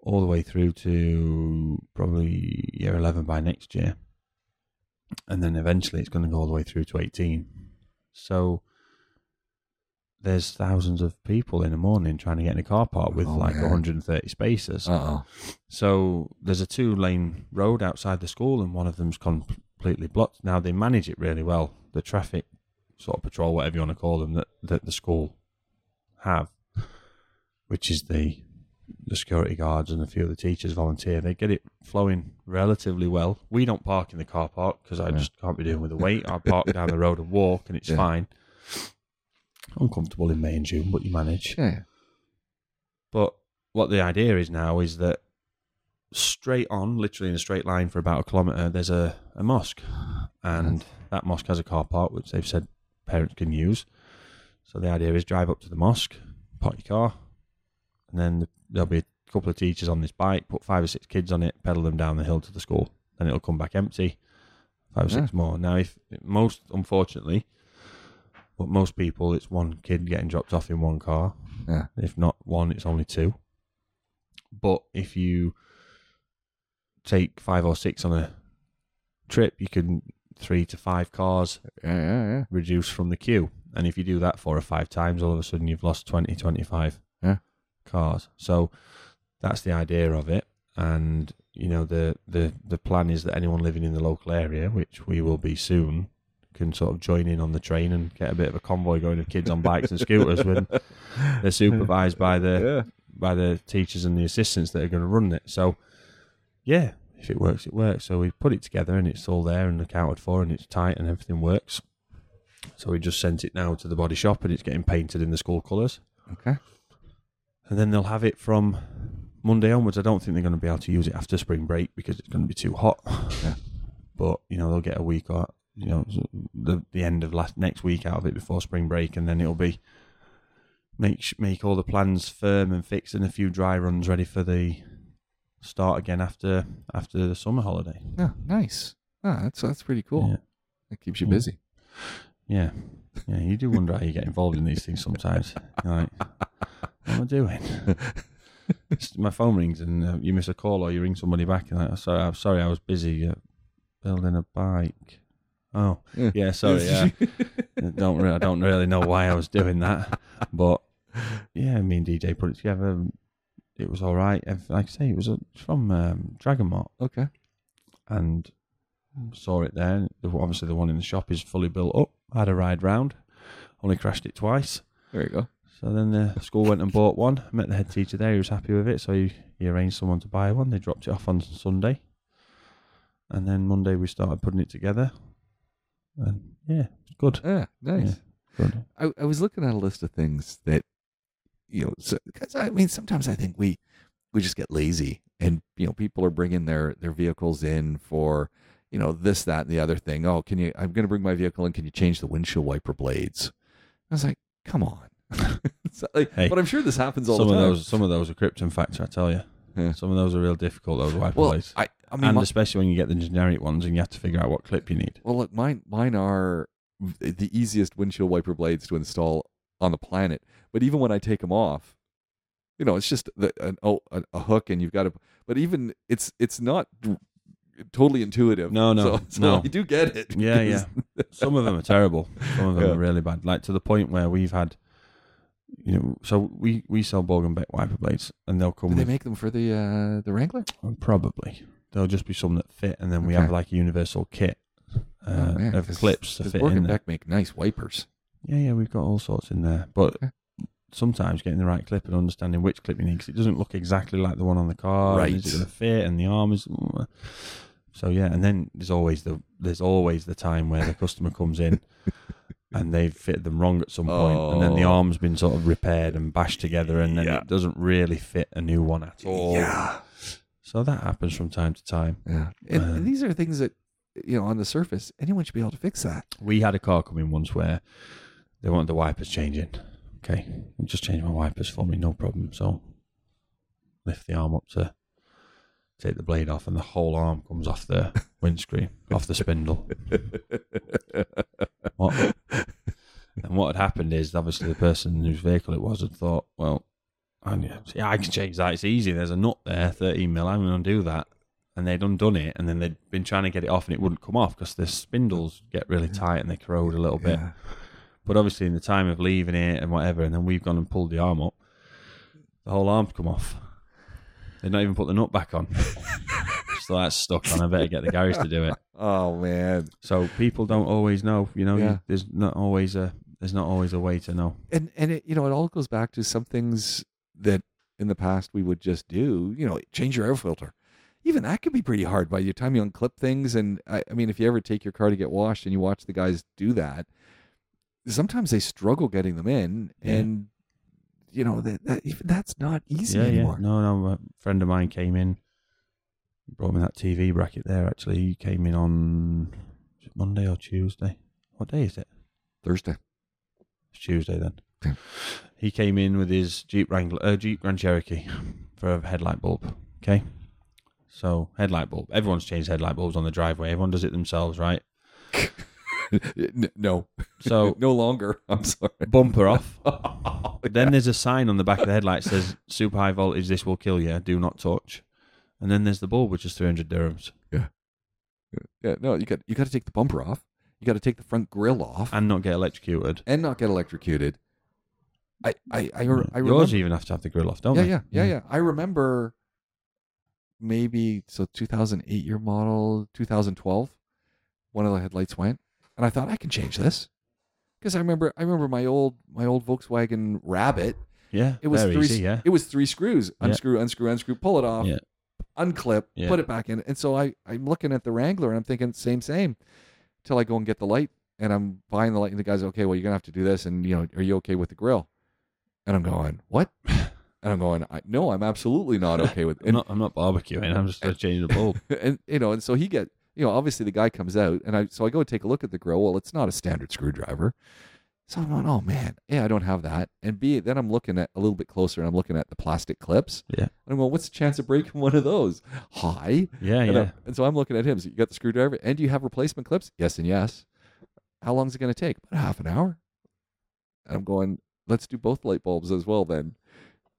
all the way through to probably year 11 by next year. And then eventually it's going to go all the way through to 18. So there's thousands of people in the morning trying to get in a car park with Oh, like man. 130 spaces. Uh oh. So there's a two lane road outside the school, and one of them's completely blocked. Now they manage it really well. The traffic sort of patrol, whatever you want to call them, that, that the school have, which is the the security guards and a few of the teachers volunteer. They get it flowing relatively well. We don't park in the car park because I Yeah. just can't be doing with the weight. I park down the road and walk, and it's Yeah. fine. Uncomfortable in May and June, but you manage. Yeah. But what the idea is now is that straight on, literally in a straight line for about a kilometre, there's a, a mosque. And that mosque has a car park, which they've said parents can use. So the idea is drive up to the mosque, park your car, and then there'll be a couple of teachers on this bike, put five or six kids on it, pedal them down the hill to the school. Then it'll come back empty. Five or six more. Now, if most, unfortunately, but most people, it's one kid getting dropped off in one car. Yeah. If not one, it's only two. But if you take five or six on a trip, you can three to five cars Yeah. Yeah. Yeah. reduce from the queue. And if you do that four or five times, all of a sudden you've lost 20, 25 Yeah. cars. So that's the idea of it. And, you know, the, the, the plan is that anyone living in the local area, which we will be soon, can sort of join in on the train and get a bit of a convoy going of kids on bikes and scooters when they're supervised by the yeah. by the teachers and the assistants that are going to run it. So, yeah, if it works, it works. So we put it together and it's all there and accounted for and it's tight and everything works. So we just sent it now to the body shop and it's getting painted in the school colours. Okay. And then they'll have it from Monday onwards. I don't think they're going to be able to use it after spring break because it's going to be too hot. Yeah. But you know they'll get a week or you know the the end of last next week out of it before spring break, and then it'll be make make all the plans firm and fixed and a few dry runs ready for the start again after after the summer holiday. Yeah. Nice. Ah, that's that's pretty cool. Yeah. That keeps you Yeah. busy. Yeah, yeah. You do wonder how you get involved in these things sometimes. You're like, what am I doing? My phone rings and uh, you miss a call or you ring somebody back and like, sorry, I'm sorry, I was busy uh, building a bike. Oh, Yeah. yeah, sorry. Yeah, I don't re- I don't really know why I was doing that, but yeah, me and DJ put it together. It was all right. Like I say, it was uh, from um, Dragon Mart Okay. and saw it there. Obviously, the one in the shop is fully built up. I had a ride round, only crashed it twice. There you go. So then the school went and bought one. I met the head teacher there. He was happy with it, so he, he arranged someone to buy one. They dropped it off on Sunday, and then Monday we started putting it together. And yeah, good. Yeah. Nice. Yeah. Good. I, I was looking at a list of things that you know so, cause I mean sometimes I think we we just get lazy and you know people are bringing their their vehicles in for you know this that and the other thing oh can you I'm going to bring my vehicle in can you change the windshield wiper blades I was like come on So, like, Hey, but I'm sure this happens all some the of those, some of those are Krypton factor. I tell you, Yeah. some of those are real difficult. Those wiper well blades, I I mean and my- especially when you get the generic ones and you have to figure out what clip you need. Well, look, mine mine are the easiest windshield wiper blades to install on the planet. But even when I take them off, you know, it's just the, an, oh, a, a hook, and you've got to. But even it's it's not totally intuitive. No, no, so, so no. You do get it. Yeah, yeah. Some of them are terrible. Some of them Yeah. are really bad. Like to the point where we've had, you know, so we we sell Borg and Beck wiper blades, and they'll come Do they with make them for the uh, the Wrangler? probably there'll just be some that fit, and then we Okay. have like a universal kit uh, Oh, of clips to fit in and there. Beck make nice wipers. Yeah, yeah, we've got all sorts in there, but. Okay. Sometimes getting the right clip and understanding which clip you need because it doesn't look exactly like the one on the car. and Is it going to fit? And the arm is. So yeah, and then there's always the there's always the time where the customer comes in and they've fitted them wrong at some point, and then the Oh. arm's been sort of repaired and bashed together, and then Yeah. it doesn't really fit a new one at all. Yeah, So that happens from time to time. yeah. And, and these are things that you know on the surface anyone should be able to fix that. We had a car come in once where they wanted the wipers changing. Okay, just change my wipers for me, no problem. So lift the arm up to take the blade off, and the whole arm comes off the windscreen, off the spindle. What? And what had happened is, obviously, the person whose vehicle it was had thought, well, yeah, I can change that. It's easy. There's a nut there, 13 mil. I'm going to do that. And they'd undone it, and then they'd been trying to get it off, and it wouldn't come off because the spindles get really tight and they corrode a little bit. Yeah. But obviously, in the time of leaving it and whatever, and then we've gone and pulled the arm up, the whole arm's come off. They'd not even put the nut back on. so that's stuck on. I better get the garage to do it. Oh man. So people don't always know. You know, you- there's not always a there's not always a way to know. and and it you know it all goes back to some things that in the past we would just do you know change your air filter even that could be pretty hard by the time you unclip things and I, I mean if you ever take your car to get washed and you watch the guys do that sometimes they struggle getting them in Yeah. and you know that, that that's not easy yeah, anymore yeah. No, no. A friend of mine came in, brought me that TV bracket there. Actually, he came in on Monday or Tuesday. What day is it? thursday It's Tuesday then. He came in with his Jeep Wrangler, uh, Jeep Grand Cherokee for a headlight bulb. Okay, so headlight bulb. Everyone's changed headlight bulbs on the driveway. Everyone does it themselves, right? No So no longer i'm sorry bumper off. Oh, Then there's a sign on the back of the headlight that says "Super high voltage. This will kill you. Do not touch." And then there's the bulb, which is 300 dirhams, Yeah. yeah no you got you got to take the bumper off you got to take the front grill off and not get electrocuted. and not get electrocuted i i i, mm. I remember Yours even have to have the grill off, don't yeah, they? yeah, yeah, yeah. I remember maybe so 2008 year model, 2012. One of the headlights went. and I thought I can change this because I remember I remember my old my old Volkswagen Rabbit. Yeah, It was very three. easy. Yeah, It was three screws: Yeah. unscrew, unscrew, unscrew, pull it off, Yeah. unclip, Yeah. put it back in. And so I I'm looking at the Wrangler and I'm thinking same same, till I go and get the light and I'm buying the light and the guy's okay. Well, you're gonna have to do this, and you know, are you okay with the grill? And I'm going what? And I'm going, I, no, I'm absolutely not okay with. I'm not. I'm not barbecuing. I'm just uh, changing the bulb. and you know, and so he get, you know, obviously the guy comes out, and I so I go take a look at the grill. Well, it's not a standard screwdriver, so I'm going, oh man, yeah, I don't have that. And B, then I'm looking at a little bit closer, and I'm looking at the plastic clips. Yeah. and I'm going, what's the chance of breaking one of those? High. Yeah, And, yeah. I- and so I'm looking at him. So you got the screwdriver, and do you have replacement clips? Yes, and yes. How long is it going to take? About half an hour. And I'm going, let's do both light bulbs as well then.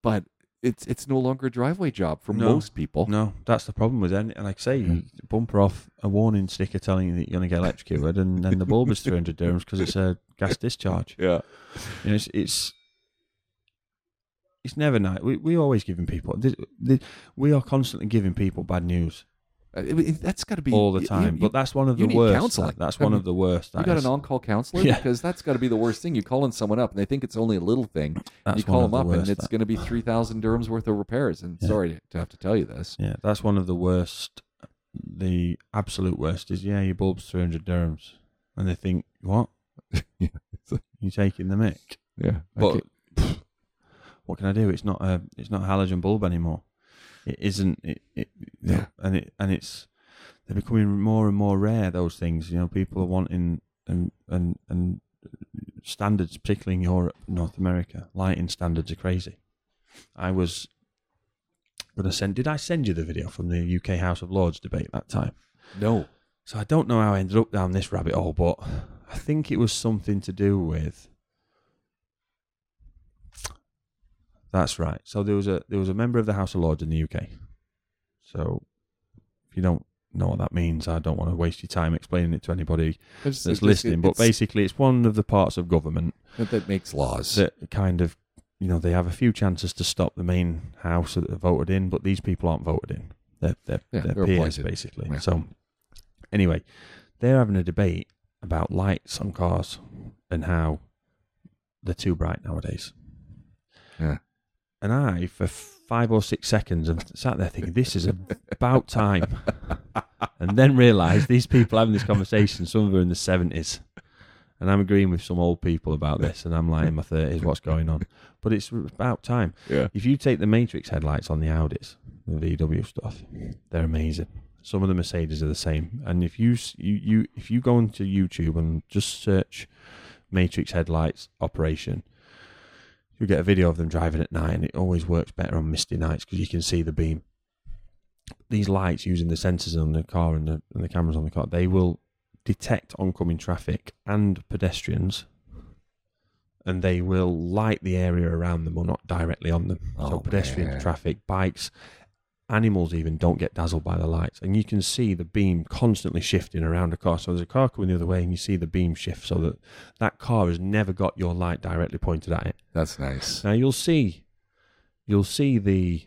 But it's it's no longer a driveway job for No. most people. No, that's the problem with any. And like I say, Yeah. you bumper off a warning sticker telling you that you're going to get electrocuted, and then the bulb is 300 dirhams because it's a gas discharge. Yeah. You know, it's it's, it's never nice. We we always giving people. We are constantly giving people bad news Uh, it- it- that's got to be all the time. you- but that's one of the worst. counseling. that- that's I one mean, of the worst. You got is. an on-call counselor Yeah. because that's got to be the worst thing. You calling someone up and they think it's only a little thing. You call them the up and it's going to be three thousand dirhams worth of repairs. And Yeah. sorry to have to tell you this. Yeah, that's one of the worst. The absolute worst is yeah, your bulb's 300 dirhams, and they think what? Yeah. you taking the mick? Yeah, But pff, what can I do? It's not a it's not a halogen bulb anymore. It isn't. It, it Yeah. and it and it's they're becoming more and more rare. Those things, you know, people are wanting and and and standards, particularly in Europe, North America, lighting standards are crazy. I was gonna send. Did I send you the video from the UK House of Lords debate that time? no. So I don't know how I ended up down this rabbit hole, but I think it was something to do with. That's right. So there was a there was a member of the House of Lords in the UK. So if you don't know what that means, I don't want to waste your time explaining it to anybody It's- that's it's- listening. But it's- basically, it's one of the parts of government that, makes laws. that kind of you know they have a few chances to stop the main house that are voted in, but these people aren't voted in. They're they're, Yeah, they're, they're peers appointed. basically. Yeah. So anyway, they're having a debate about lights on cars and how they're too bright nowadays. Yeah. And I, for five or six seconds, have sat there thinking, "This is about time," and then realised these people having this conversation. Some of them are in the seventies, and I'm agreeing with some old people about this, and I'm like in my thirties. What's going on? But it's about time. yeah. If you take the Matrix headlights on the Audis, the VW stuff, they're amazing. Some of the Mercedes are the same. And if you you, you if you go onto YouTube and just search Matrix headlights operation, you get a video of them driving at night, and it always works better on misty nights because you can see the beam. These lights using the sensors on the car and the, and the cameras on the car, they will detect oncoming traffic and pedestrians and they will light the area around them or not directly on them. Oh, so pedestrian man. traffic, bikes, animals even don't get dazzled by the lights. And you can see the beam constantly shifting around a car. So there's a car coming the other way and you see the beam shift so that that car has never got your light directly pointed at it. That's nice. Now you'll see you'll see the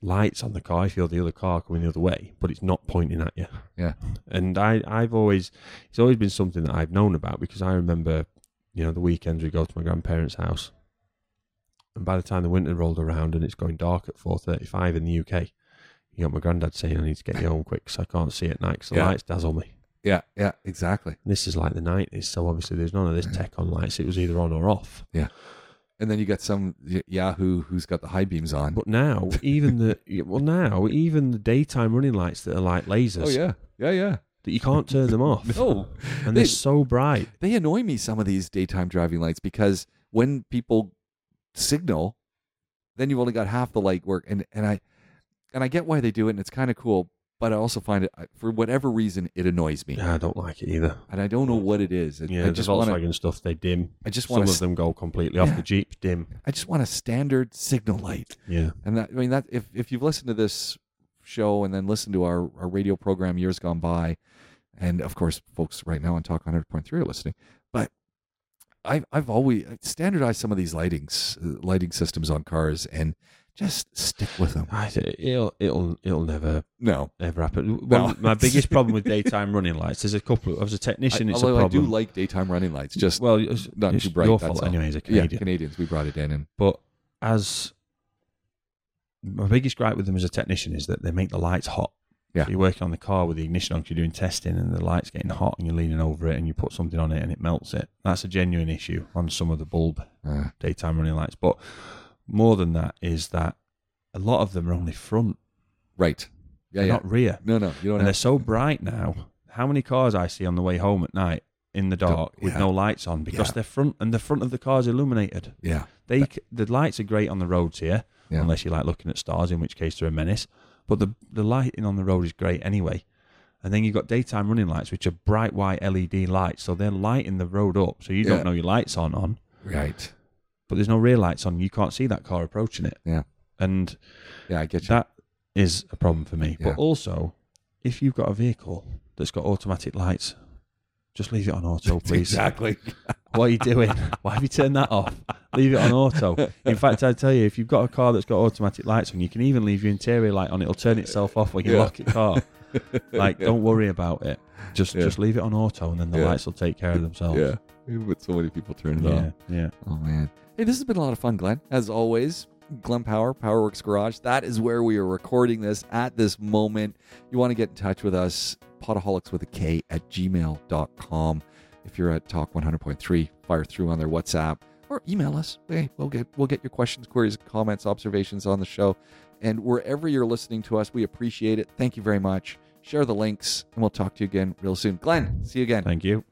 lights on the car if you're the other car coming the other way, but it's not pointing at you. Yeah. And I, I've always it's always been something that I've known about because I remember, you know, the weekends we go to my grandparents' house. And by the time the winter rolled around and it's going dark at four thirty five in the UK, you got my granddad saying I need to get you home quick because I can't see at night because the Yeah. lights dazzle me. Yeah, yeah, exactly. This is like the nineties, so obviously there's none of this tech on lights. It was either on or off. Yeah. And then you get some Yahoo who's got the high beams on. But now, even the well, now even the daytime running lights that are like lasers, oh yeah, yeah, yeah. that you can't turn them off, No, and they- they're so bright. they annoy me some of these daytime driving lights because when people signal, then you've only got half the light work, and and I and I get why they do it, and it's kind of cool. But I also find it, for whatever reason, it annoys me, Yeah, I don't like it either. and I don't know what it is. It- Yeah, I just want. Volkswagen stuff they dim. I just want Some of them go completely off. The Jeep. dim. I just want a standard signal light. Yeah, And that I mean that if if you've listened to this show and then listened to our, our radio program years gone by, and of course folks right now on Talk 100.3 are listening, but I've I've always standardized some of these lightings uh, lighting systems on cars and just stick with them. I, it'll it'll it'll never No, ever happen. No. My biggest problem with daytime running lights. There's a couple. As a technician, I, it's a although I do like daytime running lights. Just well, it's, not it's too bright, Your that's fault, anyway, as a yeah, Canadian. Canadians. We brought it in, and But as my biggest gripe with them as a technician is that they make the lights hot. Yeah. So you're working on the car with the ignition on 'cause you're doing testing and the light's getting hot and you're leaning over it and you put something on it and it melts it. That's a genuine issue on some of the bulb uh, daytime running lights. But more than that is that a lot of them are only front, right. Yeah, yeah. not rear. No, no, you don't And they're so bright now. How many cars I see on the way home at night in the dark with no lights on because Yeah. they're front and the front of the car's illuminated. Yeah, They c- the lights are great on the roads here, Yeah. unless you like looking at stars, in which case they're a menace. But the the lighting on the road is great anyway. And then you've got daytime running lights, which are bright white LED lights, so they're lighting the road up, so you Yeah. don't know your lights aren't on. right. But there's no rear lights on, you can't see that car approaching it. Yeah. And Yeah, I get you. that is a problem for me. Yeah. But also, if you've got a vehicle that's got automatic lights, just leave it on auto, please. Exactly. What are you doing? Why have you turned that off? Leave it on auto. In fact, I tell you, if you've got a car that's got automatic lights on, you can even leave your interior light on. It'll turn itself off when you Yeah. lock your car. Like, don't worry about it. Just Yeah. just leave it on auto, and then the lights will take care of themselves. Yeah. But so many people turn it yeah, off. yeah. Oh man. Hey, this has been a lot of fun, Glenn. As always, Glenn Power, Powerworks Garage. That is where we are recording this at this moment. You want to get in touch with us, potaholics with a K at gmail.com. If you're at Talk 100.3, fire through on their WhatsApp or email us. Hey, we'll get we'll get your questions, queries, comments, observations on the show. And wherever you're listening to us, we appreciate it. Thank you very much. Share the links, and we'll talk to you again real soon. Glenn, see you again. Thank you.